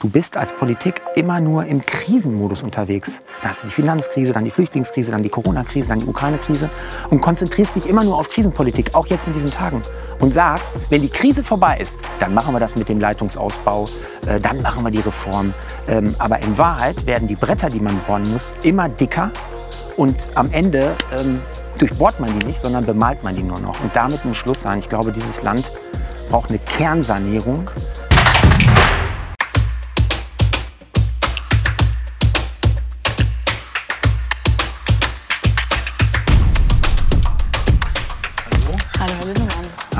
Du bist als Politik immer nur im Krisenmodus unterwegs. Da hast du die Finanzkrise, dann die Flüchtlingskrise, dann die Corona-Krise, dann die Ukraine-Krise und konzentrierst dich immer nur auf Krisenpolitik, auch jetzt in diesen Tagen. Und sagst, wenn die Krise vorbei ist, dann machen wir das mit dem Leitungsausbau, äh, dann machen wir die Reform. Ähm, aber in Wahrheit werden die Bretter, die man bohren muss, immer dicker und am Ende ähm, durchbohrt man die nicht, sondern bemalt man die nur noch. Und damit muss Schluss sein. Ich glaube, dieses Land braucht eine Kernsanierung.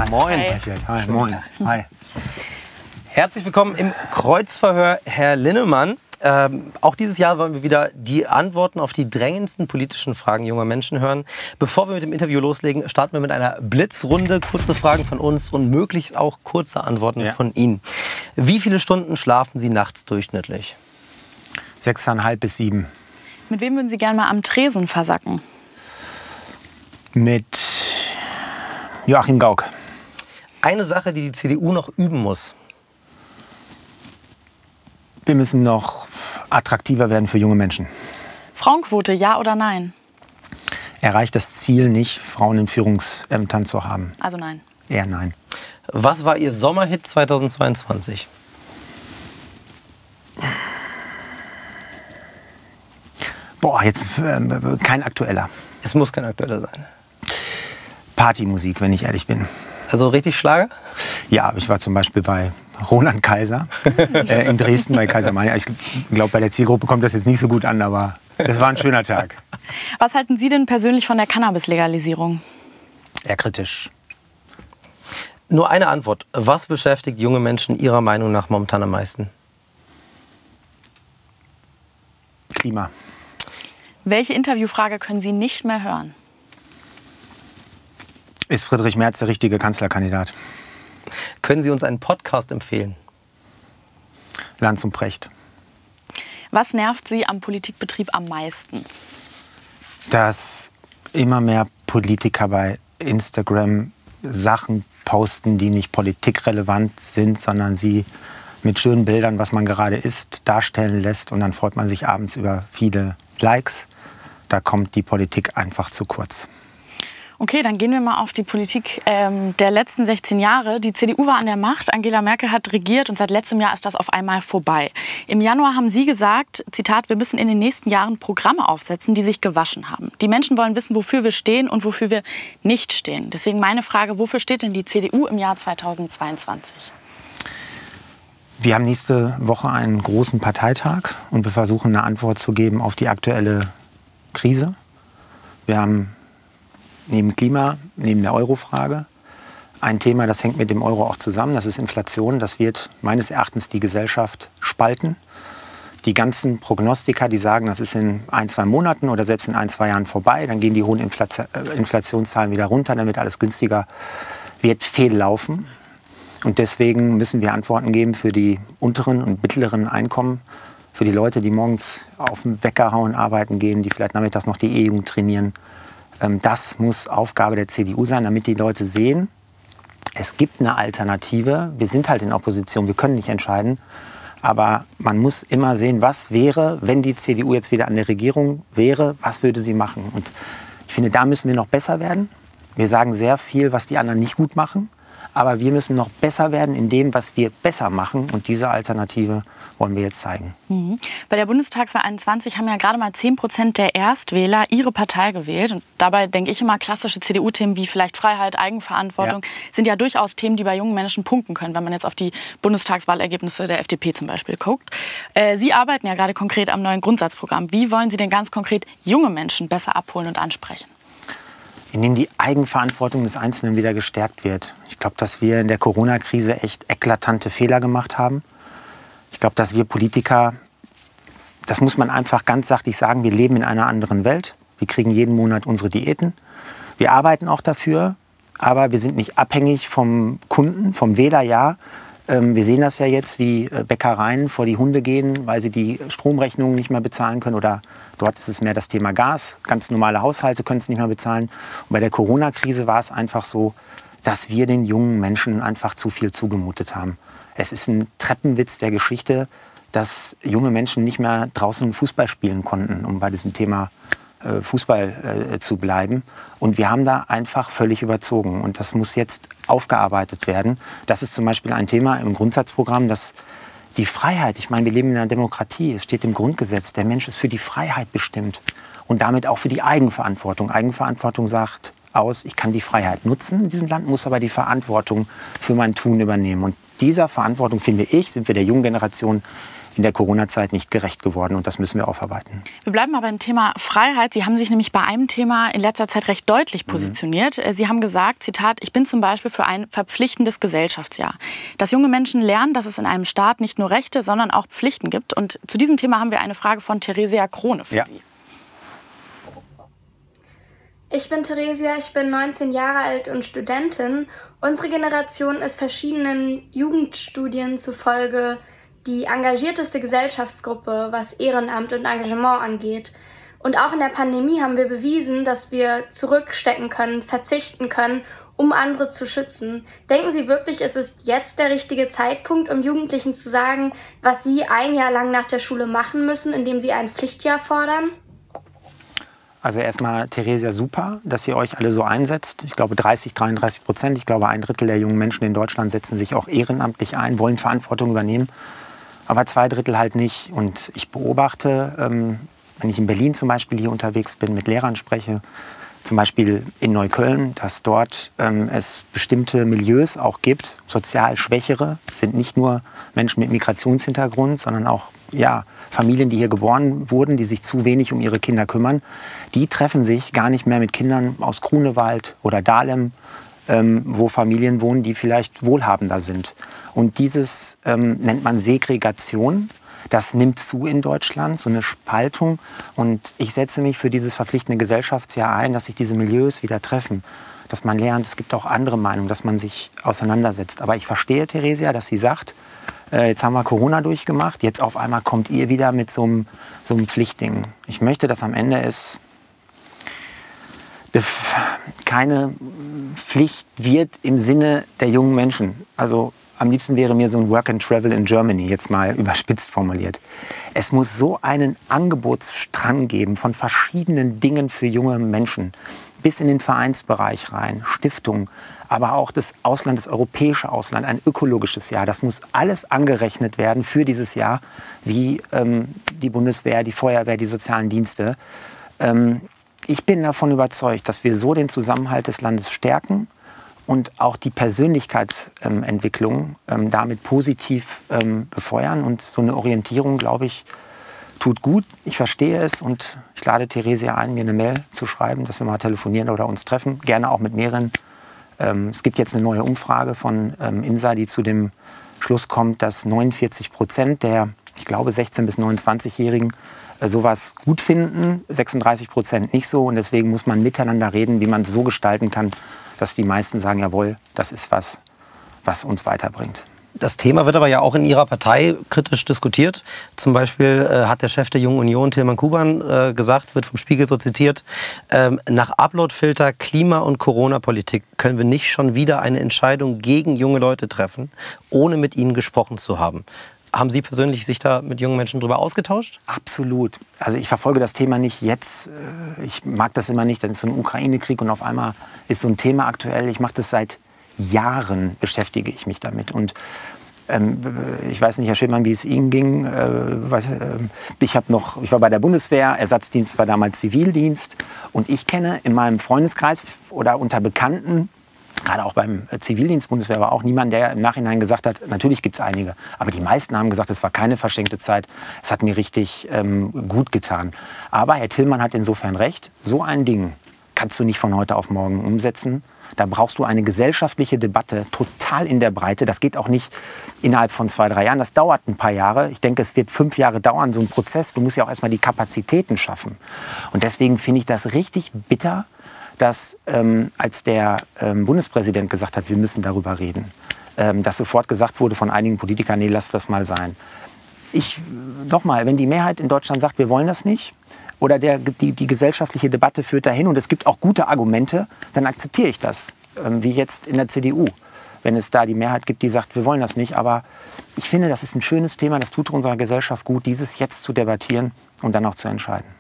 Hi. Moin. Hi, moin. Hi. Herzlich willkommen im Kreuzverhör, Herr Linnemann. Ähm, auch dieses Jahr wollen wir wieder die Antworten auf die drängendsten politischen Fragen junger Menschen hören. Bevor wir mit dem Interview loslegen, starten wir mit einer Blitzrunde. Kurze Fragen von uns und möglichst auch kurze Antworten Ja. von Ihnen. Wie viele Stunden schlafen Sie nachts durchschnittlich? Sechseinhalb bis sieben. Mit wem würden Sie gerne mal am Tresen versacken? Mit Joachim Gauck. Eine Sache, die die CDU noch üben muss. Wir müssen noch attraktiver werden für junge Menschen. Frauenquote, ja oder nein? Erreicht das Ziel nicht, Frauen in Führungsämtern zu haben? Also nein. Eher nein. Was war Ihr Sommerhit 2022? Boah, jetzt ähm, kein aktueller. Es muss kein aktueller sein. Partymusik, wenn ich ehrlich bin. Also richtig Schlager? Ja, ich war zum Beispiel bei Roland Kaiser äh, in Dresden bei Kaiser Mania. Ich glaube, bei der Zielgruppe kommt das jetzt nicht so gut an, aber das war ein schöner Tag. Was halten Sie denn persönlich von der Cannabis-Legalisierung? Eher kritisch. Nur eine Antwort. Was beschäftigt junge Menschen Ihrer Meinung nach momentan am meisten? Klima. Welche Interviewfrage können Sie nicht mehr hören? Ist Friedrich Merz der richtige Kanzlerkandidat? Können Sie uns einen Podcast empfehlen? Lanz und Precht. Was nervt Sie am Politikbetrieb am meisten? Dass immer mehr Politiker bei Instagram Sachen posten, die nicht politikrelevant sind, sondern sie mit schönen Bildern, was man gerade ist, darstellen lässt. Und dann freut man sich abends über viele Likes. Da kommt die Politik einfach zu kurz. Okay, dann gehen wir mal auf die Politik ähm, der letzten 16 Jahre. Die CDU war an der Macht, Angela Merkel hat regiert und seit letztem Jahr ist das auf einmal vorbei. Im Januar haben Sie gesagt, Zitat, wir müssen in den nächsten Jahren Programme aufsetzen, die sich gewaschen haben. Die Menschen wollen wissen, wofür wir stehen und wofür wir nicht stehen. Deswegen meine Frage, wofür steht denn die CDU im Jahr 2022? Wir haben nächste Woche einen großen Parteitag und wir versuchen eine Antwort zu geben auf die aktuelle Krise. Wir haben neben Klima, neben der Euro-Frage ein Thema, das hängt mit dem Euro auch zusammen, das ist Inflation. Das wird meines Erachtens die Gesellschaft spalten. Die ganzen Prognostiker, die sagen, das ist in ein, zwei Monaten oder selbst in ein, zwei Jahren vorbei, dann gehen die hohen äh, Inflationszahlen wieder runter, dann wird alles günstiger, wird fehllaufen. Und deswegen müssen wir Antworten geben für die unteren und mittleren Einkommen, für die Leute, die morgens auf den Wecker hauen, arbeiten gehen, die vielleicht nachmittags noch die E-Jugend trainieren. Ähm, Das muss Aufgabe der CDU sein, damit die Leute sehen, es gibt eine Alternative. Wir sind halt in Opposition, wir können nicht entscheiden. Aber man muss immer sehen, was wäre, wenn die CDU jetzt wieder an der Regierung wäre, was würde sie machen? Und ich finde, da müssen wir noch besser werden. Wir sagen sehr viel, was die anderen nicht gut machen. Aber wir müssen noch besser werden in dem, was wir besser machen. Und diese Alternative wollen wir jetzt zeigen. Mhm. Bei der Bundestagswahl 21 haben ja gerade mal 10 Prozent der Erstwähler ihre Partei gewählt. Und dabei denke ich immer, klassische CDU-Themen wie vielleicht Freiheit, Eigenverantwortung sind ja durchaus Themen, die bei jungen Menschen punkten können, wenn man jetzt auf die Bundestagswahlergebnisse der FDP zum Beispiel guckt. Äh, Sie arbeiten ja gerade konkret am neuen Grundsatzprogramm. Wie wollen Sie denn ganz konkret junge Menschen besser abholen und ansprechen? Indem die Eigenverantwortung des Einzelnen wieder gestärkt wird. Ich glaube, dass wir in der Corona-Krise echt eklatante Fehler gemacht haben. Ich glaube, dass wir Politiker, das muss man einfach ganz sachlich sagen, wir leben in einer anderen Welt. Wir kriegen jeden Monat unsere Diäten. Wir arbeiten auch dafür, aber wir sind nicht abhängig vom Kunden, vom Wähler, ja. Ähm, Wir sehen das ja jetzt, wie äh, Bäckereien vor die Hunde gehen, weil sie die Stromrechnungen nicht mehr bezahlen können. Oder dort ist es mehr das Thema Gas. Ganz normale Haushalte können es nicht mehr bezahlen. Und bei der Corona-Krise war es einfach so, dass wir den jungen Menschen einfach zu viel zugemutet haben. Es ist ein Treppenwitz der Geschichte, dass junge Menschen nicht mehr draußen Fußball spielen konnten, um bei diesem Thema Fußball äh, zu bleiben. Und wir haben da einfach völlig überzogen. Und das muss jetzt aufgearbeitet werden. Das ist zum Beispiel ein Thema im Grundsatzprogramm, dass die Freiheit, ich meine, wir leben in einer Demokratie, es steht im Grundgesetz, der Mensch ist für die Freiheit bestimmt und damit auch für die Eigenverantwortung. Eigenverantwortung sagt aus, ich kann die Freiheit nutzen in diesem Land, muss aber die Verantwortung für mein Tun übernehmen. Und dieser Verantwortung, finde ich, sind wir der jungen Generation in der Corona-Zeit nicht gerecht geworden und das müssen wir aufarbeiten. Wir bleiben aber beim Thema Freiheit. Sie haben sich nämlich bei einem Thema in letzter Zeit recht deutlich mhm. positioniert. Mhm. Sie haben gesagt, Zitat, ich bin zum Beispiel für ein verpflichtendes Gesellschaftsjahr. Dass junge Menschen lernen, dass es in einem Staat nicht nur Rechte, sondern auch Pflichten gibt. Und zu diesem Thema haben wir eine Frage von Theresia Krone für ja. Sie. Ich bin Theresia, ich bin 19 Jahre alt und Studentin. Unsere Generation ist verschiedenen Jugendstudien zufolge die engagierteste Gesellschaftsgruppe, was Ehrenamt und Engagement angeht. Und auch in der Pandemie haben wir bewiesen, dass wir zurückstecken können, verzichten können, um andere zu schützen. Denken Sie wirklich, es ist jetzt der richtige Zeitpunkt, um Jugendlichen zu sagen, was sie ein Jahr lang nach der Schule machen müssen, indem sie ein Pflichtjahr fordern? Also erstmal, Theresia, super, dass ihr euch alle so einsetzt. Ich glaube 30, 33 Prozent, ich glaube ein Drittel der jungen Menschen in Deutschland setzen sich auch ehrenamtlich ein, wollen Verantwortung übernehmen aber zwei Drittel halt nicht. Und ich beobachte, ähm, wenn ich in Berlin zum Beispiel hier unterwegs bin, mit Lehrern spreche, zum Beispiel in Neukölln, dass dort ähm, es bestimmte Milieus auch gibt, sozial Schwächere, sind nicht nur Menschen mit Migrationshintergrund, sondern auch ja, Familien, die hier geboren wurden, die sich zu wenig um ihre Kinder kümmern. Die treffen sich gar nicht mehr mit Kindern aus Grunewald oder Dahlem, ähm, wo Familien wohnen, die vielleicht wohlhabender sind. Und dieses ähm, nennt man Segregation. Das nimmt zu in Deutschland, so eine Spaltung. Und ich setze mich für dieses verpflichtende Gesellschaftsjahr ein, dass sich diese Milieus wieder treffen. Dass man lernt, es gibt auch andere Meinungen, dass man sich auseinandersetzt. Aber ich verstehe Theresia, dass sie sagt, äh, jetzt haben wir Corona durchgemacht, jetzt auf einmal kommt ihr wieder mit so einem, so einem Pflichtding. Ich möchte, dass am Ende es keine Pflicht wird im Sinne der jungen Menschen. Also am liebsten wäre mir so ein Work and Travel in Germany, jetzt mal überspitzt formuliert. Es muss so einen Angebotsstrang geben von verschiedenen Dingen für junge Menschen, bis in den Vereinsbereich rein, Stiftungen, aber auch das Ausland, das europäische Ausland, ein ökologisches Jahr. Das muss alles angerechnet werden für dieses Jahr, wie ähm, die Bundeswehr, die Feuerwehr, die sozialen Dienste. Ähm, ich bin davon überzeugt, dass wir so den Zusammenhalt des Landes stärken und auch die Persönlichkeitsentwicklung ähm, damit positiv ähm, befeuern. Und so eine Orientierung, glaube ich, tut gut. Ich verstehe es und ich lade Theresia ein, mir eine Mail zu schreiben, dass wir mal telefonieren oder uns treffen. Gerne auch mit mehreren. Ähm, es gibt jetzt eine neue Umfrage von ähm, INSA, die zu dem Schluss kommt, dass 49 Prozent der, ich glaube, 16- bis 29-Jährigen äh, sowas gut finden, 36 Prozent nicht so. Und deswegen muss man miteinander reden, wie man es so gestalten kann, dass die meisten sagen, jawohl, das ist was, was uns weiterbringt. Das Thema wird aber ja auch in Ihrer Partei kritisch diskutiert. Zum Beispiel äh, hat der Chef der Jungen Union, Tilman Kuban, äh, gesagt, wird vom Spiegel so zitiert, ähm, nach Uploadfilter Klima- und Corona-Politik können wir nicht schon wieder eine Entscheidung gegen junge Leute treffen, ohne mit ihnen gesprochen zu haben. Haben Sie persönlich sich da mit jungen Menschen darüber ausgetauscht? Absolut. Also ich verfolge das Thema nicht jetzt. Äh, ich mag das immer nicht. Dann ist so ein Ukraine-Krieg und auf einmal ist so ein Thema aktuell. Ich mache das seit Jahren, beschäftige ich mich damit. Und ähm, ich weiß nicht, Herr Schillmann, wie es Ihnen ging. Äh, was, äh, ich, noch, ich war bei der Bundeswehr, Ersatzdienst war damals Zivildienst. Und ich kenne in meinem Freundeskreis oder unter Bekannten gerade auch beim Zivildienst Bundeswehr war auch niemand, der im Nachhinein gesagt hat, natürlich gibt es einige, aber die meisten haben gesagt, es war keine verschenkte Zeit, es hat mir richtig ähm, gut getan. Aber Herr Tillmann hat insofern recht, so ein Ding kannst du nicht von heute auf morgen umsetzen. Da brauchst du eine gesellschaftliche Debatte total in der Breite. Das geht auch nicht innerhalb von zwei, drei Jahren. Das dauert ein paar Jahre. Ich denke, es wird fünf Jahre dauern, so ein Prozess. Du musst ja auch erstmal die Kapazitäten schaffen. Und deswegen finde ich das richtig bitter, dass ähm, als der ähm, Bundespräsident gesagt hat, wir müssen darüber reden, ähm, dass sofort gesagt wurde von einigen Politikern, nee, lass das mal sein. Ich, nochmal, wenn die Mehrheit in Deutschland sagt, wir wollen das nicht, oder der, die, die gesellschaftliche Debatte führt dahin und es gibt auch gute Argumente, dann akzeptiere ich das, ähm, wie jetzt in der CDU. wenn es da die Mehrheit gibt, die sagt, wir wollen das nicht. Aber ich finde, das ist ein schönes Thema, das tut unserer Gesellschaft gut, dieses jetzt zu debattieren und dann auch zu entscheiden.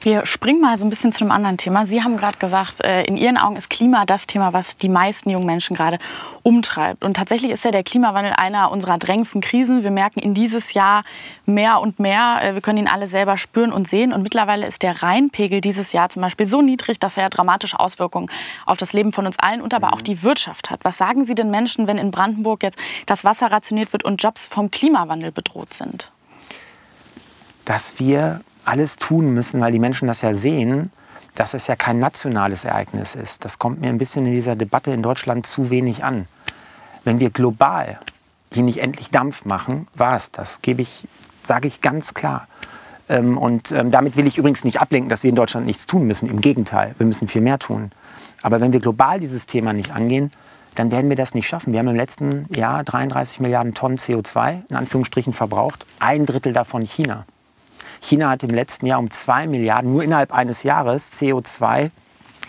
Wir springen mal so ein bisschen zu einem anderen Thema. Sie haben gerade gesagt, äh, in Ihren Augen ist Klima das Thema, was die meisten jungen Menschen gerade umtreibt. Und tatsächlich ist ja der Klimawandel einer unserer drängendsten Krisen. Wir merken ihn dieses Jahr mehr und mehr. Äh, wir können ihn alle selber spüren und sehen. Und mittlerweile ist der Rheinpegel dieses Jahr zum Beispiel so niedrig, dass er dramatische Auswirkungen auf das Leben von uns allen und aber auch die Wirtschaft hat. Was sagen Sie den Menschen, wenn in Brandenburg jetzt das Wasser rationiert wird und Jobs vom Klimawandel bedroht sind? Dass wir alles tun müssen, weil die Menschen das ja sehen, dass es ja kein nationales Ereignis ist. Das kommt mir ein bisschen in dieser Debatte in Deutschland zu wenig an. Wenn wir global hier nicht endlich Dampf machen, war es das, gebe ich, sage ich ganz klar. Ähm, und ähm, damit will ich übrigens nicht ablenken, dass wir in Deutschland nichts tun müssen. Im Gegenteil, wir müssen viel mehr tun. Aber wenn wir global dieses Thema nicht angehen, dann werden wir das nicht schaffen. Wir haben im letzten Jahr 33 Milliarden Tonnen CO2 in Anführungsstrichen verbraucht, ein Drittel davon China. China hat im letzten Jahr um zwei Milliarden nur innerhalb eines Jahres CO2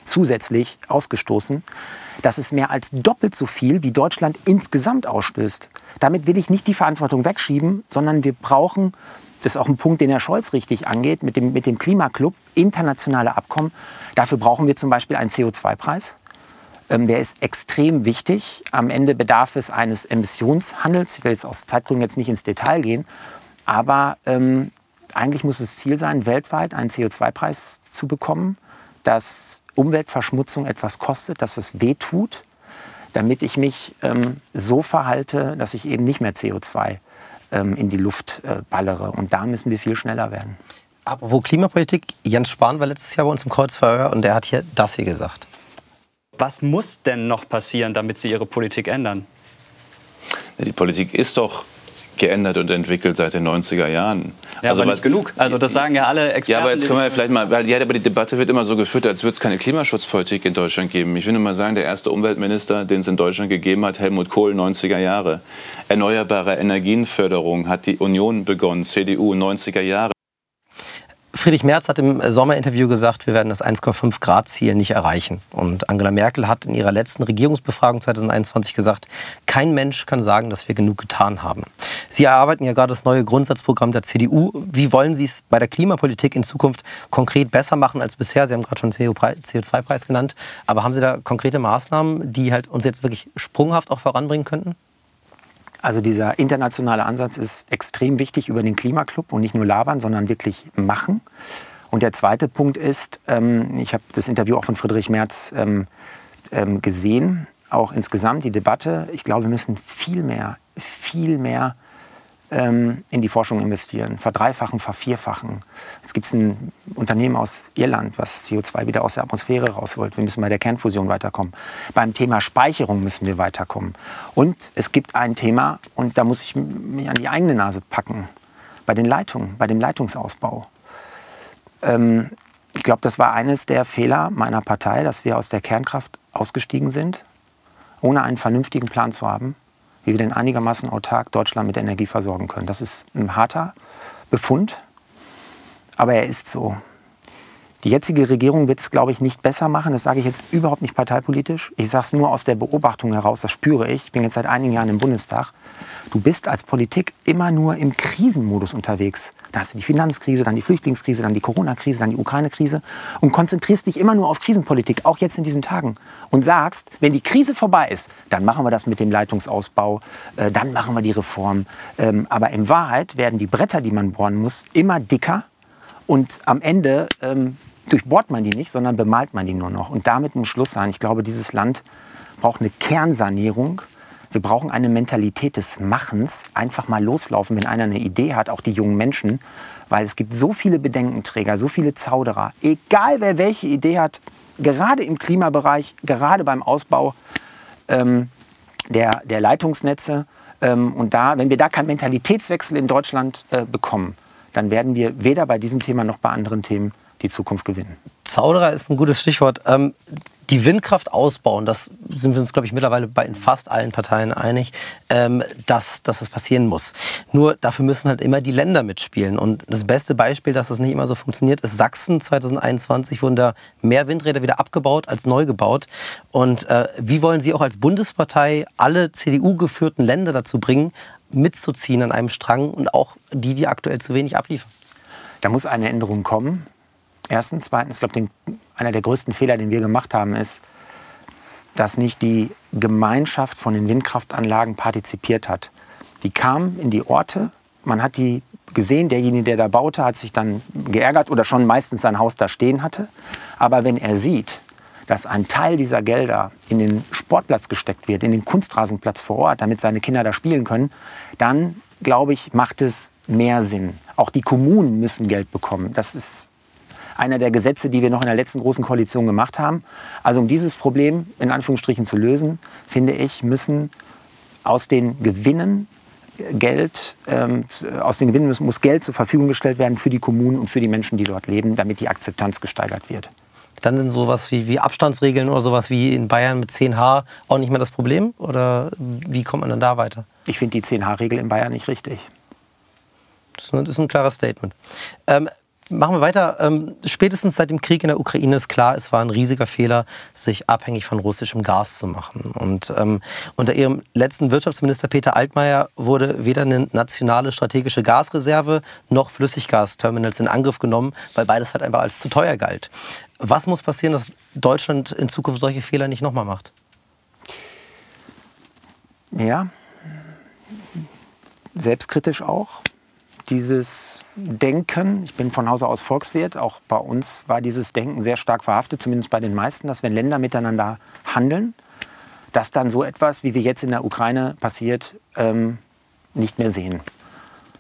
zusätzlich ausgestoßen. Das ist mehr als doppelt so viel, wie Deutschland insgesamt ausstößt. Damit will ich nicht die Verantwortung wegschieben, sondern wir brauchen, das ist auch ein Punkt, den Herr Scholz richtig angeht, mit dem, mit dem Klimaclub, internationale Abkommen. Dafür brauchen wir zum Beispiel einen CO2-Preis. Ähm, der ist extrem wichtig. Am Ende bedarf es eines Emissionshandels. Ich will jetzt aus Zeitgründen jetzt nicht ins Detail gehen. Aber ähm, eigentlich muss es Ziel sein, weltweit einen CO2-Preis zu bekommen, dass Umweltverschmutzung etwas kostet, dass es weh tut, damit ich mich ähm, so verhalte, dass ich eben nicht mehr CO2 ähm, in die Luft äh, ballere. Und da müssen wir viel schneller werden. Apropos Klimapolitik, Jens Spahn war letztes Jahr bei uns im Kreuzverhör und der hat hier das hier gesagt. Was muss denn noch passieren, damit Sie Ihre Politik ändern? Die Politik ist doch geändert und entwickelt seit den 90er Jahren. Ja, also aber nicht genug. Also das sagen ja alle Experten. Ja, aber jetzt können wir ja vielleicht mal, weil ja, aber die Debatte wird immer so geführt, als würde es keine Klimaschutzpolitik in Deutschland geben. Ich will nur mal sagen, der erste Umweltminister, den es in Deutschland gegeben hat, Helmut Kohl, 90er Jahre. Erneuerbare Energienförderung hat die Union begonnen, CDU, 90er Jahre. Friedrich Merz hat im Sommerinterview gesagt, wir werden das 1,5 Grad Ziel nicht erreichen. Und Angela Merkel hat in ihrer letzten Regierungsbefragung 2021 gesagt, kein Mensch kann sagen, dass wir genug getan haben. Sie erarbeiten ja gerade das neue Grundsatzprogramm der CDU. Wie wollen Sie es bei der Klimapolitik in Zukunft konkret besser machen als bisher? Sie haben gerade schon CO2-Preis genannt. Aber haben Sie da konkrete Maßnahmen, die halt uns jetzt wirklich sprunghaft auch voranbringen könnten? Also dieser internationale Ansatz ist extrem wichtig über den Klimaclub und nicht nur labern, sondern wirklich machen. Und der zweite Punkt ist, ähm, ich habe das Interview auch von Friedrich Merz ähm, ähm, gesehen, auch insgesamt die Debatte. Ich glaube, wir müssen viel mehr, viel mehr ähm, in die Forschung investieren, verdreifachen, vervierfachen. Jetzt gibt es ein Unternehmen aus Irland, was CO2 wieder aus der Atmosphäre rausholt. Wir müssen bei der Kernfusion weiterkommen. Beim Thema Speicherung müssen wir weiterkommen. Und es gibt ein Thema, und da muss ich mich an die eigene Nase packen, bei den Leitungen, bei dem Leitungsausbau. Ähm, ich glaube, das war eines der Fehler meiner Partei, dass wir aus der Kernkraft ausgestiegen sind, ohne einen vernünftigen Plan zu haben wie wir denn einigermaßen autark Deutschland mit Energie versorgen können. Das ist ein harter Befund, aber er ist so. Die jetzige Regierung wird es, glaube ich, nicht besser machen. Das sage ich jetzt überhaupt nicht parteipolitisch. Ich sage es nur aus der Beobachtung heraus, das spüre ich. Ich bin jetzt seit einigen Jahren im Bundestag. Du bist als Politik immer nur im Krisenmodus unterwegs. Da hast du die Finanzkrise, dann die Flüchtlingskrise, dann die Corona-Krise, dann die Ukraine-Krise und konzentrierst dich immer nur auf Krisenpolitik, auch jetzt in diesen Tagen. Und sagst, wenn die Krise vorbei ist, dann machen wir das mit dem Leitungsausbau, äh, dann machen wir die Reform. Ähm, aber in Wahrheit werden die Bretter, die man bohren muss, immer dicker und am Ende ähm, durchbohrt man die nicht, sondern bemalt man die nur noch. Und damit muss Schluss sein. Ich glaube, dieses Land braucht eine Kernsanierung wir brauchen eine Mentalität des Machens, einfach mal loslaufen, wenn einer eine Idee hat, auch die jungen Menschen, weil es gibt so viele Bedenkenträger, so viele Zauderer, egal wer welche Idee hat, gerade im Klimabereich, gerade beim Ausbau ähm, der, der Leitungsnetze. Ähm, und da, wenn wir da keinen Mentalitätswechsel in Deutschland äh, bekommen, dann werden wir weder bei diesem Thema noch bei anderen Themen die Zukunft gewinnen. Zauderer ist ein gutes Stichwort. Ähm, die Windkraft ausbauen, das sind wir uns, glaube ich, mittlerweile bei in fast allen Parteien einig, ähm, dass, dass das passieren muss. Nur dafür müssen halt immer die Länder mitspielen. Und das beste Beispiel, dass das nicht immer so funktioniert, ist Sachsen. 2021 wurden da mehr Windräder wieder abgebaut als neu gebaut. Und äh, wie wollen Sie auch als Bundespartei alle CDU-geführten Länder dazu bringen, mitzuziehen an einem Strang und auch die, die aktuell zu wenig abliefern? Da muss eine Änderung kommen. Erstens. Zweitens, ich glaube, einer der größten Fehler, den wir gemacht haben, ist, dass nicht die Gemeinschaft von den Windkraftanlagen partizipiert hat. Die kamen in die Orte, man hat die gesehen, derjenige, der da baute, hat sich dann geärgert oder schon meistens sein Haus da stehen hatte. Aber wenn er sieht, dass ein Teil dieser Gelder in den Sportplatz gesteckt wird, in den Kunstrasenplatz vor Ort, damit seine Kinder da spielen können, dann, glaube ich, macht es mehr Sinn. Auch die Kommunen müssen Geld bekommen. Das ist einer der Gesetze, die wir noch in der letzten großen Koalition gemacht haben. Also um dieses Problem in Anführungsstrichen zu lösen, finde ich, müssen aus den Gewinnen Geld, ähm, aus den Gewinnen muss, muss Geld zur Verfügung gestellt werden für die Kommunen und für die Menschen, die dort leben, damit die Akzeptanz gesteigert wird. Dann sind sowas wie, wie Abstandsregeln oder sowas wie in Bayern mit 10H auch nicht mehr das Problem? Oder wie kommt man dann da weiter? Ich finde die 10H-Regel in Bayern nicht richtig. Das ist ein klares Statement. Ähm, Machen wir weiter. Ähm, spätestens seit dem Krieg in der Ukraine ist klar, es war ein riesiger Fehler, sich abhängig von russischem Gas zu machen. Und ähm, unter ihrem letzten Wirtschaftsminister Peter Altmaier wurde weder eine nationale strategische Gasreserve noch Flüssiggasterminals in Angriff genommen, weil beides halt einfach als zu teuer galt. Was muss passieren, dass Deutschland in Zukunft solche Fehler nicht nochmal macht? Ja, selbstkritisch auch dieses Denken, ich bin von Hause aus Volkswirt, auch bei uns war dieses Denken sehr stark verhaftet, zumindest bei den meisten, dass wenn Länder miteinander handeln, dass dann so etwas, wie wir jetzt in der Ukraine passiert, ähm, nicht mehr sehen.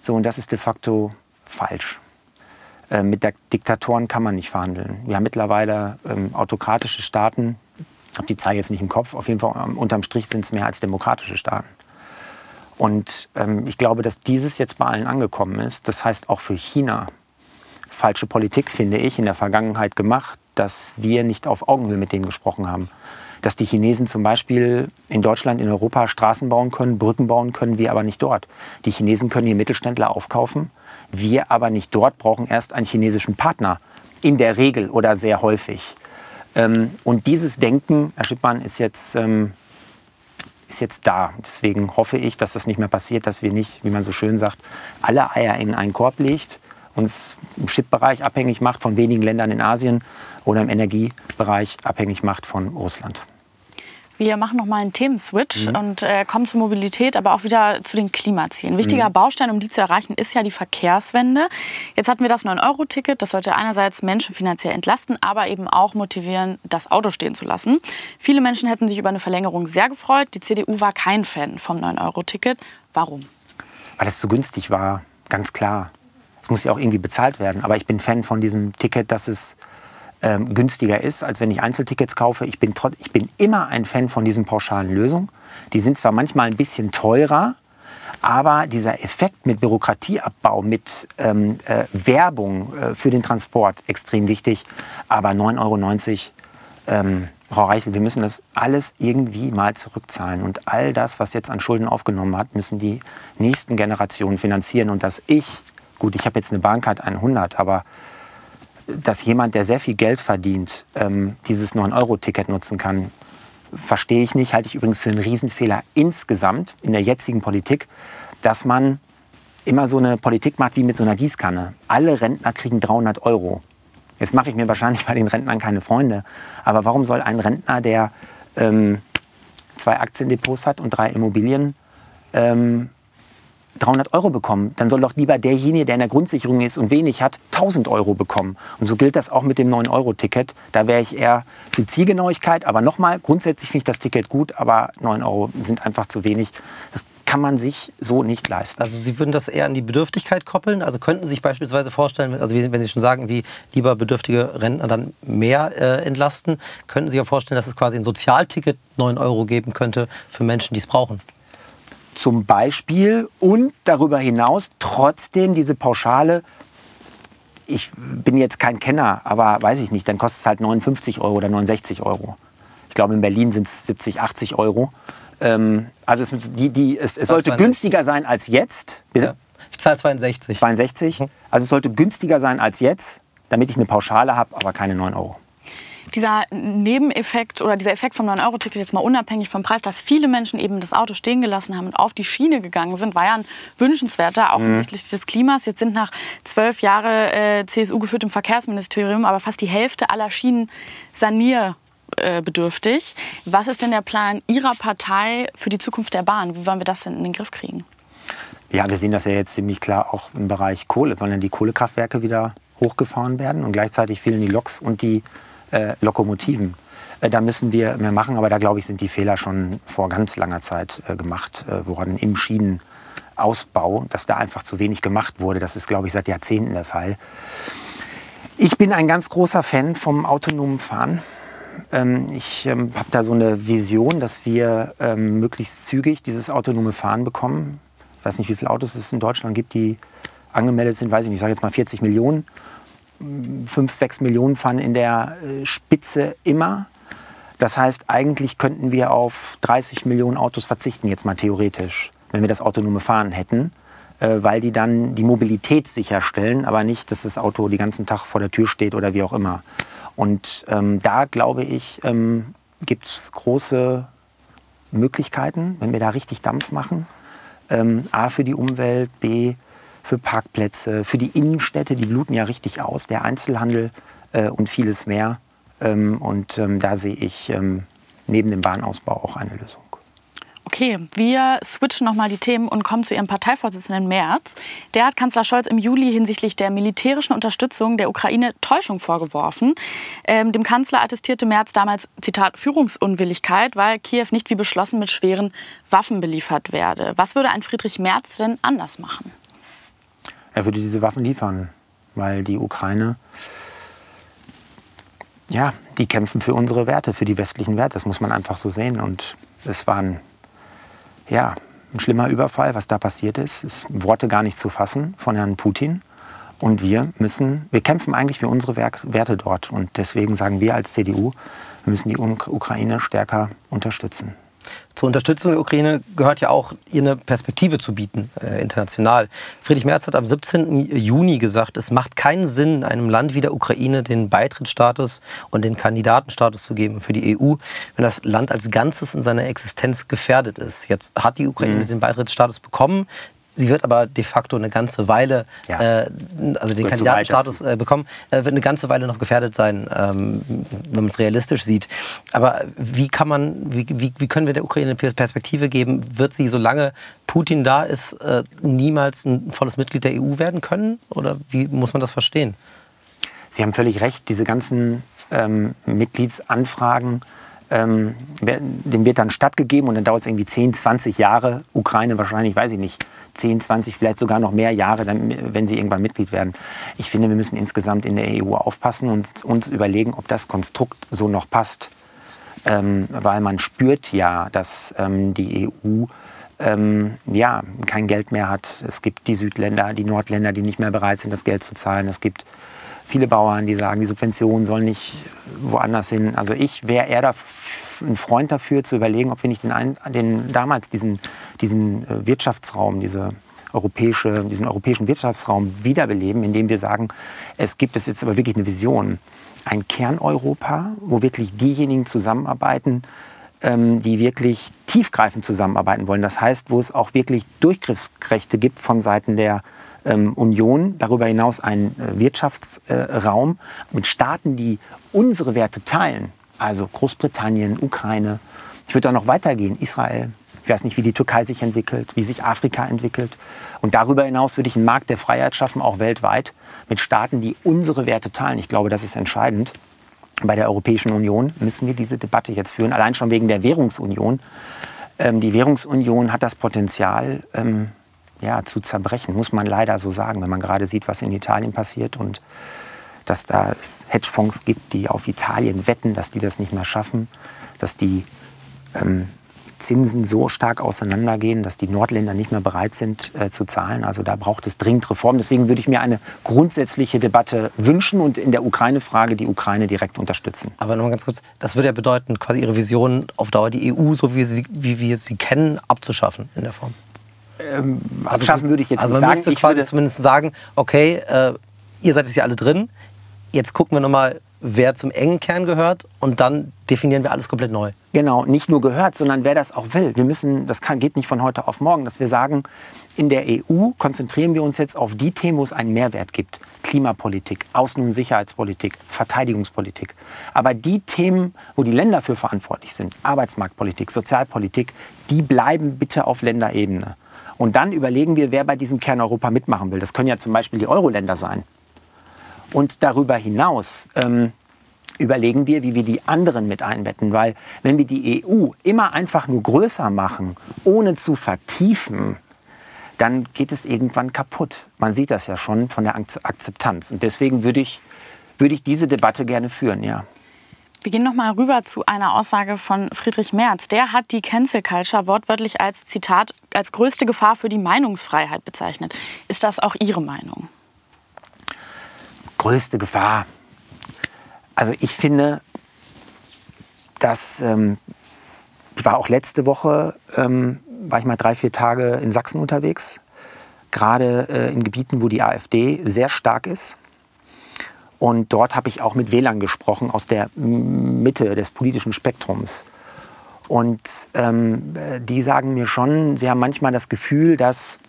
So, und das ist de facto falsch. Äh, mit Diktatoren kann man nicht verhandeln. Wir haben mittlerweile ähm, autokratische Staaten, ich habe die Zahl jetzt nicht im Kopf, auf jeden Fall ähm, unterm Strich sind es mehr als demokratische Staaten. Und ähm, ich glaube, dass dieses jetzt bei allen angekommen ist. Das heißt auch für China falsche Politik, finde ich, in der Vergangenheit gemacht, dass wir nicht auf Augenhöhe mit denen gesprochen haben. Dass die Chinesen zum Beispiel in Deutschland, in Europa Straßen bauen können, Brücken bauen können, wir aber nicht dort. Die Chinesen können die Mittelständler aufkaufen, wir aber nicht dort, brauchen erst einen chinesischen Partner. In der Regel oder sehr häufig. Ähm, und dieses Denken, Herr Schippmann, ist jetzt ähm, ist jetzt da. Deswegen hoffe ich, dass das nicht mehr passiert, dass wir nicht, wie man so schön sagt, alle Eier in einen Korb legt, uns im Chip-Bereich abhängig macht von wenigen Ländern in Asien oder im Energiebereich abhängig macht von Russland. Wir machen noch mal einen Themenswitch mhm. und äh, kommen zur Mobilität, aber auch wieder zu den Klimazielen. Wichtiger mhm. Baustein, um die zu erreichen, ist ja die Verkehrswende. Jetzt hatten wir das 9-Euro-Ticket. Das sollte einerseits Menschen finanziell entlasten, aber eben auch motivieren, das Auto stehen zu lassen. Viele Menschen hätten sich über eine Verlängerung sehr gefreut. Die CDU war kein Fan vom 9-Euro-Ticket. Warum? Weil es so günstig war, ganz klar. Es muss ja auch irgendwie bezahlt werden. Aber ich bin Fan von diesem Ticket, dass es ähm, günstiger ist, als wenn ich Einzeltickets kaufe. Ich bin, ich bin immer ein Fan von diesen pauschalen Lösungen. Die sind zwar manchmal ein bisschen teurer, aber dieser Effekt mit Bürokratieabbau, mit ähm, äh, Werbung äh, für den Transport extrem wichtig. Aber 9,90 Euro, ähm, Frau Reichel, wir müssen das alles irgendwie mal zurückzahlen. Und all das, was jetzt an Schulden aufgenommen hat, müssen die nächsten Generationen finanzieren. Und dass ich, gut, ich habe jetzt eine Bahncard 100, aber dass jemand, der sehr viel Geld verdient, ähm, dieses 9-Euro-Ticket nutzen kann, verstehe ich nicht. Halte ich übrigens für einen Riesenfehler insgesamt in der jetzigen Politik, dass man immer so eine Politik macht wie mit so einer Gießkanne. Alle Rentner kriegen 300 Euro. Jetzt mache ich mir wahrscheinlich bei den Rentnern keine Freunde. Aber warum soll ein Rentner, der ähm, zwei Aktiendepots hat und drei Immobilien, ähm, 300 Euro bekommen, dann soll doch lieber derjenige, der in der Grundsicherung ist und wenig hat, 1000 Euro bekommen. Und so gilt das auch mit dem 9-Euro-Ticket. Da wäre ich eher für Zielgenauigkeit. Aber nochmal, grundsätzlich finde ich das Ticket gut, aber 9 Euro sind einfach zu wenig. Das kann man sich so nicht leisten. Also Sie würden das eher an die Bedürftigkeit koppeln? Also könnten Sie sich beispielsweise vorstellen, also wenn Sie schon sagen, wie lieber bedürftige Rentner dann mehr äh, entlasten, könnten Sie sich auch vorstellen, dass es quasi ein Sozialticket 9 Euro geben könnte für Menschen, die es brauchen? Zum Beispiel und darüber hinaus trotzdem diese Pauschale ich bin jetzt kein Kenner, aber weiß ich nicht, dann kostet es halt 59 Euro oder 69 Euro. Ich glaube, in Berlin sind es 70, 80 Euro. Ähm, also es, die, die, es, es sollte 62. günstiger sein als jetzt. Bitte? Ja. Ich zahle 62. 62. Also es sollte günstiger sein als jetzt, damit ich eine Pauschale habe, aber keine 9 Euro. Dieser Nebeneffekt oder dieser Effekt vom 9-Euro-Ticket, jetzt mal unabhängig vom Preis, dass viele Menschen eben das Auto stehen gelassen haben und auf die Schiene gegangen sind, war ja ein wünschenswerter, auch hinsichtlich des Klimas. Jetzt sind nach zwölf Jahren äh, CSU geführt im Verkehrsministerium, aber fast die Hälfte aller Schienen sanierbedürftig. Was ist denn der Plan Ihrer Partei für die Zukunft der Bahn? Wie wollen wir das denn in den Griff kriegen? Ja, wir sehen das ja jetzt ziemlich klar auch im Bereich Kohle, sondern die Kohlekraftwerke wieder hochgefahren werden und gleichzeitig fehlen die Loks und die äh, Lokomotiven. Äh, da müssen wir mehr machen, aber da glaube ich, sind die Fehler schon vor ganz langer Zeit äh, gemacht äh, worden im Schienenausbau, dass da einfach zu wenig gemacht wurde. Das ist, glaube ich, seit Jahrzehnten der Fall. Ich bin ein ganz großer Fan vom autonomen Fahren. Ähm, ich ähm, habe da so eine Vision, dass wir ähm, möglichst zügig dieses autonome Fahren bekommen. Ich weiß nicht, wie viele Autos es in Deutschland gibt, die angemeldet sind, weiß ich nicht, ich sage jetzt mal 40 Millionen. 5, 6 Millionen fahren in der äh, Spitze immer. Das heißt, eigentlich könnten wir auf 30 Millionen Autos verzichten, jetzt mal theoretisch, wenn wir das autonome Fahren hätten, äh, weil die dann die Mobilität sicherstellen, aber nicht, dass das Auto den ganzen Tag vor der Tür steht oder wie auch immer. Und ähm, da glaube ich, ähm, gibt es große Möglichkeiten, wenn wir da richtig Dampf machen. Ähm, A für die Umwelt, B für Parkplätze, für die Innenstädte, die bluten ja richtig aus, der Einzelhandel äh, und vieles mehr. Ähm, und ähm, da sehe ich ähm, neben dem Bahnausbau auch eine Lösung. Okay, wir switchen nochmal die Themen und kommen zu Ihrem Parteivorsitzenden Merz. Der hat Kanzler Scholz im Juli hinsichtlich der militärischen Unterstützung der Ukraine Täuschung vorgeworfen. Ähm, dem Kanzler attestierte Merz damals, Zitat, Führungsunwilligkeit, weil Kiew nicht wie beschlossen mit schweren Waffen beliefert werde. Was würde ein Friedrich Merz denn anders machen? Er würde diese Waffen liefern, weil die Ukraine, ja, die kämpfen für unsere Werte, für die westlichen Werte. Das muss man einfach so sehen. Und es war ein, ja, ein schlimmer Überfall, was da passiert ist. Es ist Worte gar nicht zu fassen von Herrn Putin. Und wir müssen, wir kämpfen eigentlich für unsere Werte dort. Und deswegen sagen wir als CDU, wir müssen die Ukraine stärker unterstützen. Zur Unterstützung der Ukraine gehört ja auch, ihr eine Perspektive zu bieten, äh, international. Friedrich Merz hat am 17. Juni gesagt, es macht keinen Sinn, einem Land wie der Ukraine den Beitrittsstatus und den Kandidatenstatus zu geben für die EU, wenn das Land als Ganzes in seiner Existenz gefährdet ist. Jetzt hat die Ukraine Mhm. den Beitrittsstatus bekommen. Sie wird aber de facto eine ganze Weile, Ja. äh, also den Kandidatenstatus äh, bekommen, äh, wird eine ganze Weile noch gefährdet sein, ähm, wenn man es realistisch sieht. Aber wie kann man, wie, wie, wie können wir der Ukraine eine Perspektive geben? Wird sie, solange Putin da ist, äh, niemals ein volles Mitglied der EU werden können? Oder wie muss man das verstehen? Sie haben völlig recht, diese ganzen ähm, Mitgliedsanfragen, ähm, dem wird dann stattgegeben und dann dauert es irgendwie 10, 20 Jahre. Ukraine wahrscheinlich, weiß ich nicht, 10, 20, vielleicht sogar noch mehr Jahre, dann, wenn sie irgendwann Mitglied werden. Ich finde, wir müssen insgesamt in der EU aufpassen und uns überlegen, ob das Konstrukt so noch passt. Ähm, weil man spürt ja, dass ähm, die EU ähm, ja, kein Geld mehr hat. Es gibt die Südländer, die Nordländer, die nicht mehr bereit sind, das Geld zu zahlen. Es gibt viele Bauern, die sagen, die Subventionen sollen nicht woanders hin. Also ich wäre eher da ein Freund dafür, zu überlegen, ob wir nicht den, den damals diesen, diesen äh, Wirtschaftsraum, diese europäische, diesen europäischen Wirtschaftsraum wiederbeleben, indem wir sagen, es gibt es jetzt aber wirklich eine Vision, ein Kerneuropa, wo wirklich diejenigen zusammenarbeiten, ähm, die wirklich tiefgreifend zusammenarbeiten wollen. Das heißt, wo es auch wirklich Durchgriffsrechte gibt von Seiten der ähm, Union, darüber hinaus einen äh, Wirtschaftsraum mit Staaten, die unsere Werte teilen. Also Großbritannien, Ukraine. Ich würde da noch weitergehen, Israel. Ich weiß nicht, wie die Türkei sich entwickelt, wie sich Afrika entwickelt. Und darüber hinaus würde ich einen Markt der Freiheit schaffen, auch weltweit, mit Staaten, die unsere Werte teilen. Ich glaube, das ist entscheidend. Bei der Europäischen Union müssen wir diese Debatte jetzt führen, allein schon wegen der Währungsunion. Ähm, die Währungsunion hat das Potenzial, ähm, ja, zu zerbrechen, muss man leider so sagen, wenn man gerade sieht, was in Italien passiert und dass da es Hedgefonds gibt, die auf Italien wetten, dass die das nicht mehr schaffen, dass die ähm, Zinsen so stark auseinandergehen, dass die Nordländer nicht mehr bereit sind äh, zu zahlen. Also da braucht es dringend Reformen. Deswegen würde ich mir eine grundsätzliche Debatte wünschen und in der Ukraine-Frage die Ukraine direkt unterstützen. Aber nochmal ganz kurz, das würde ja bedeuten, quasi Ihre Vision auf Dauer die EU, so wie, sie, wie wir sie kennen, abzuschaffen in der Form. Ähm, abschaffen würde ich jetzt also nicht man sagen. müsste Ich quasi würde, zumindest sagen, okay, äh, ihr seid jetzt ja alle drin, jetzt gucken wir nochmal, wer zum engen Kern gehört und dann definieren wir alles komplett neu. Genau, nicht nur gehört, sondern wer das auch will. Wir müssen, das kann, geht nicht von heute auf morgen, dass wir sagen, in der EU konzentrieren wir uns jetzt auf die Themen, wo es einen Mehrwert gibt. Klimapolitik, Außen- und Sicherheitspolitik, Verteidigungspolitik. Aber die Themen, wo die Länder für verantwortlich sind, Arbeitsmarktpolitik, Sozialpolitik, die bleiben bitte auf Länderebene. Und dann überlegen wir, wer bei diesem Kern Europa mitmachen will. Das können ja zum Beispiel die Euro-Länder sein. Und darüber hinaus ähm, überlegen wir, wie wir die anderen mit einbetten. Weil wenn wir die EU immer einfach nur größer machen, ohne zu vertiefen, dann geht es irgendwann kaputt. Man sieht das ja schon von der Ak- Akzeptanz. Und deswegen würde ich, würde ich diese Debatte gerne führen, ja. Wir gehen noch mal rüber zu einer Aussage von Friedrich Merz. Der hat die Cancel Culture wortwörtlich als Zitat als größte Gefahr für die Meinungsfreiheit bezeichnet. Ist das auch Ihre Meinung? Größte Gefahr. Also ich finde, dass ähm, ich war auch letzte Woche, ähm, war ich mal drei, vier Tage in Sachsen unterwegs, gerade äh, in Gebieten, wo die AfD sehr stark ist. Und dort habe ich auch mit Wählern gesprochen aus der Mitte des politischen Spektrums. Und ähm, äh, die sagen mir schon, sie haben manchmal das Gefühl, dass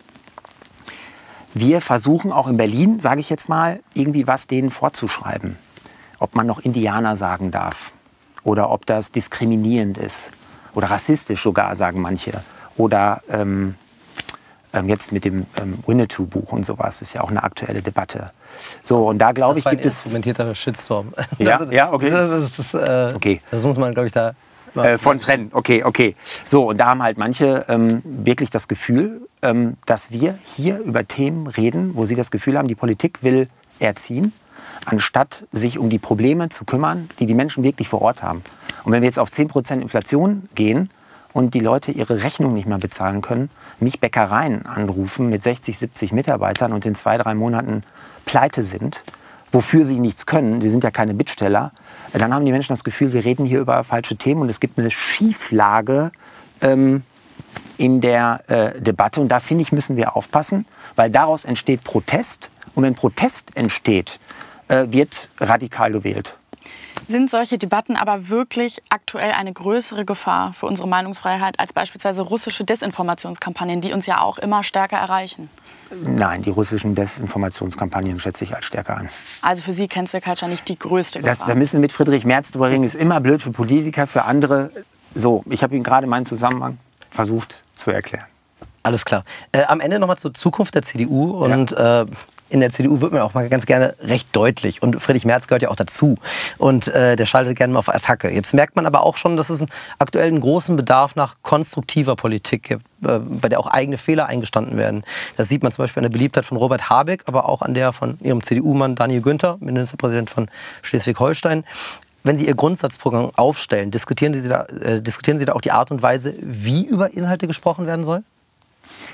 wir versuchen auch in Berlin, sage ich jetzt mal, irgendwie was denen vorzuschreiben. Ob man noch Indianer sagen darf oder ob das diskriminierend ist oder rassistisch sogar, sagen manche. Oder ähm, ähm, jetzt mit dem ähm, Winnetou-Buch und sowas ist ja auch eine aktuelle Debatte. So, und da glaube ich, gibt es. instrumentierter Shitstorm. Ja, ja, okay. Das, ist, äh, Okay. das muss man, glaube ich, da... Äh, von trennen, okay, okay. So, und da haben halt manche ähm, wirklich das Gefühl, ähm, dass wir hier über Themen reden, wo sie das Gefühl haben, die Politik will erziehen, anstatt sich um die Probleme zu kümmern, die die Menschen wirklich vor Ort haben. Und wenn wir jetzt auf 10% Inflation gehen und die Leute ihre Rechnung nicht mehr bezahlen können, mich Bäckereien anrufen mit 60, 70 Mitarbeitern und in zwei, drei Monaten pleite sind, wofür sie nichts können, sie sind ja keine Bittsteller, dann haben die Menschen das Gefühl, wir reden hier über falsche Themen und es gibt eine Schieflage ähm, in der äh, Debatte. Und da finde ich, müssen wir aufpassen, weil daraus entsteht Protest. Und wenn Protest entsteht, äh, wird radikal gewählt. Sind solche Debatten aber wirklich aktuell eine größere Gefahr für unsere Meinungsfreiheit als beispielsweise russische Desinformationskampagnen, die uns ja auch immer stärker erreichen? Nein, die russischen Desinformationskampagnen schätze ich als stärker an. Also für Sie Cancel Culture nicht die größte Das, Gefahr? da müssen wir mit Friedrich Merz drüber reden. Ist immer blöd für Politiker, für andere. So, ich habe Ihnen gerade meinen Zusammenhang versucht zu erklären. Alles klar. Äh, am Ende nochmal zur Zukunft der CDU. Und äh, in der CDU wird man auch mal ganz gerne recht deutlich. Und Friedrich Merz gehört ja auch dazu. Und äh, der schaltet gerne mal auf Attacke. Jetzt merkt man aber auch schon, dass es aktuell einen großen Bedarf nach konstruktiver Politik gibt, äh, bei der auch eigene Fehler eingestanden werden. Das sieht man zum Beispiel an der Beliebtheit von Robert Habeck, aber auch an der von ihrem CDU-Mann Daniel Günther, Ministerpräsident von Schleswig-Holstein. Wenn Sie Ihr Grundsatzprogramm aufstellen, diskutieren Sie, da, äh, diskutieren Sie da auch die Art und Weise, wie über Inhalte gesprochen werden soll?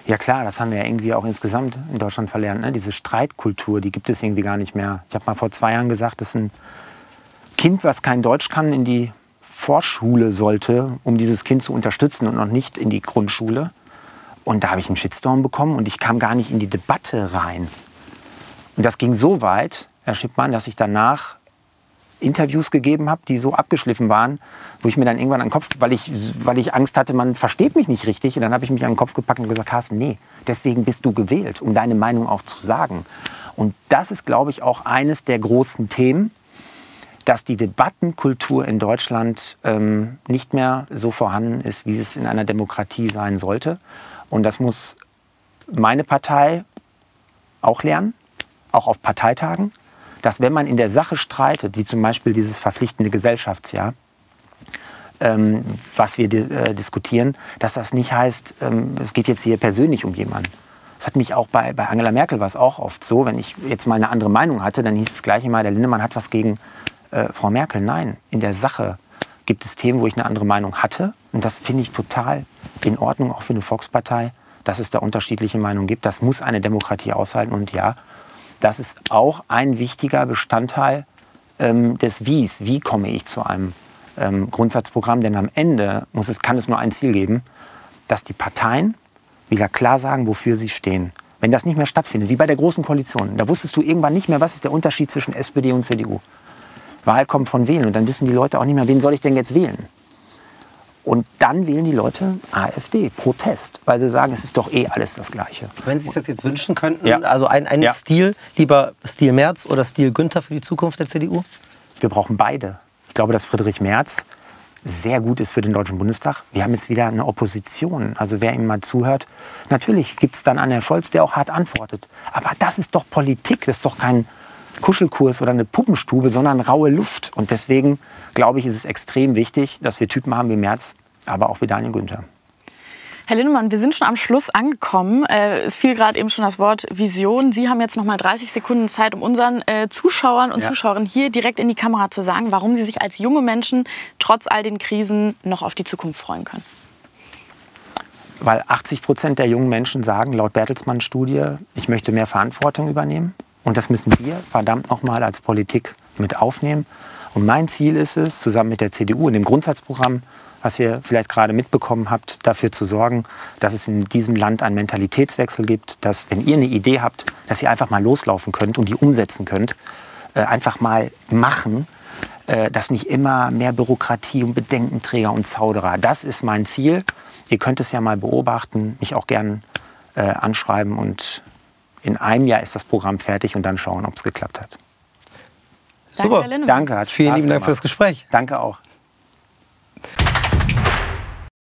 Ja klar, das haben wir ja irgendwie auch insgesamt in Deutschland verlernt. Ne? Diese Streitkultur, die gibt es irgendwie gar nicht mehr. Ich habe mal vor zwei Jahren gesagt, dass ein Kind, was kein Deutsch kann, in die Vorschule sollte, um dieses Kind zu unterstützen und noch nicht in die Grundschule. Und da habe ich einen Shitstorm bekommen und ich kam gar nicht in die Debatte rein. Und das ging so weit, Herr Schippmann, dass ich danach Interviews gegeben habe, die so abgeschliffen waren, wo ich mir dann irgendwann an den Kopf, weil ich, weil ich Angst hatte, man versteht mich nicht richtig. Und dann habe ich mich an den Kopf gepackt und gesagt, Carsten, nee, deswegen bist du gewählt, um deine Meinung auch zu sagen. Und das ist, glaube ich, auch eines der großen Themen, dass die Debattenkultur in Deutschland ähm, nicht mehr so vorhanden ist, wie es in einer Demokratie sein sollte. Und das muss meine Partei auch lernen, auch auf Parteitagen, dass wenn man in der Sache streitet, wie zum Beispiel dieses verpflichtende Gesellschaftsjahr, ähm, was wir äh, diskutieren, dass das nicht heißt, ähm, es geht jetzt hier persönlich um jemanden. Das hat mich auch bei, bei Angela Merkel war es auch oft so, wenn ich jetzt mal eine andere Meinung hatte, dann hieß es gleich immer, der Lindemann hat was gegen äh, Frau Merkel. Nein, in der Sache gibt es Themen, wo ich eine andere Meinung hatte. Und das finde ich total in Ordnung, auch für eine Volkspartei, dass es da unterschiedliche Meinungen gibt. Das muss eine Demokratie aushalten. Und ja, das ist auch ein wichtiger Bestandteil ähm, des Wies. Wie komme ich zu einem ähm, Grundsatzprogramm? Denn am Ende muss es, kann es nur ein Ziel geben, dass die Parteien wieder klar sagen, wofür sie stehen. Wenn das nicht mehr stattfindet, wie bei der Großen Koalition, da wusstest du irgendwann nicht mehr, was ist der Unterschied zwischen SPD und CDU. Wahl kommt von wählen und dann wissen die Leute auch nicht mehr, wen soll ich denn jetzt wählen. Und dann wählen die Leute AfD, Protest, weil sie sagen, es ist doch eh alles das Gleiche. Wenn Sie sich das jetzt wünschen könnten, Ja. also ein, ein Ja. Stil, lieber Stil Merz oder Stil Günther für die Zukunft der CDU? Wir brauchen beide. Ich glaube, dass Friedrich Merz sehr gut ist für den Deutschen Bundestag. Wir haben jetzt wieder eine Opposition. Also wer ihm mal zuhört, natürlich gibt es dann einen Herr Scholz, der auch hart antwortet. Aber das ist doch Politik, das ist doch kein Kuschelkurs oder eine Puppenstube, sondern raue Luft. Und deswegen glaube ich, ist es extrem wichtig, dass wir Typen haben wie Merz, aber auch wie Daniel Günther. Herr Lindemann, wir sind schon am Schluss angekommen. Äh, es fiel gerade eben schon das Wort Vision. Sie haben jetzt noch mal 30 Sekunden Zeit, um unseren äh, Zuschauern und Ja. Zuschauerinnen hier direkt in die Kamera zu sagen, warum sie sich als junge Menschen trotz all den Krisen noch auf die Zukunft freuen können. Weil 80 Prozent der jungen Menschen sagen, laut Bertelsmann-Studie, ich möchte mehr Verantwortung übernehmen. Und das müssen wir verdammt nochmal als Politik mit aufnehmen. Und mein Ziel ist es, zusammen mit der CDU in dem Grundsatzprogramm, was ihr vielleicht gerade mitbekommen habt, dafür zu sorgen, dass es in diesem Land einen Mentalitätswechsel gibt, dass, wenn ihr eine Idee habt, dass ihr einfach mal loslaufen könnt und die umsetzen könnt, äh, einfach mal machen, äh, dass nicht immer mehr Bürokratie und Bedenkenträger und Zauderer. Das ist mein Ziel. Ihr könnt es ja mal beobachten, mich auch gern äh, anschreiben und in einem Jahr ist das Programm fertig und dann schauen, ob es geklappt hat. Danke, Super. Herr Lindemann. Danke, hat Vielen lieben Dank für das. Gespräch. Danke auch.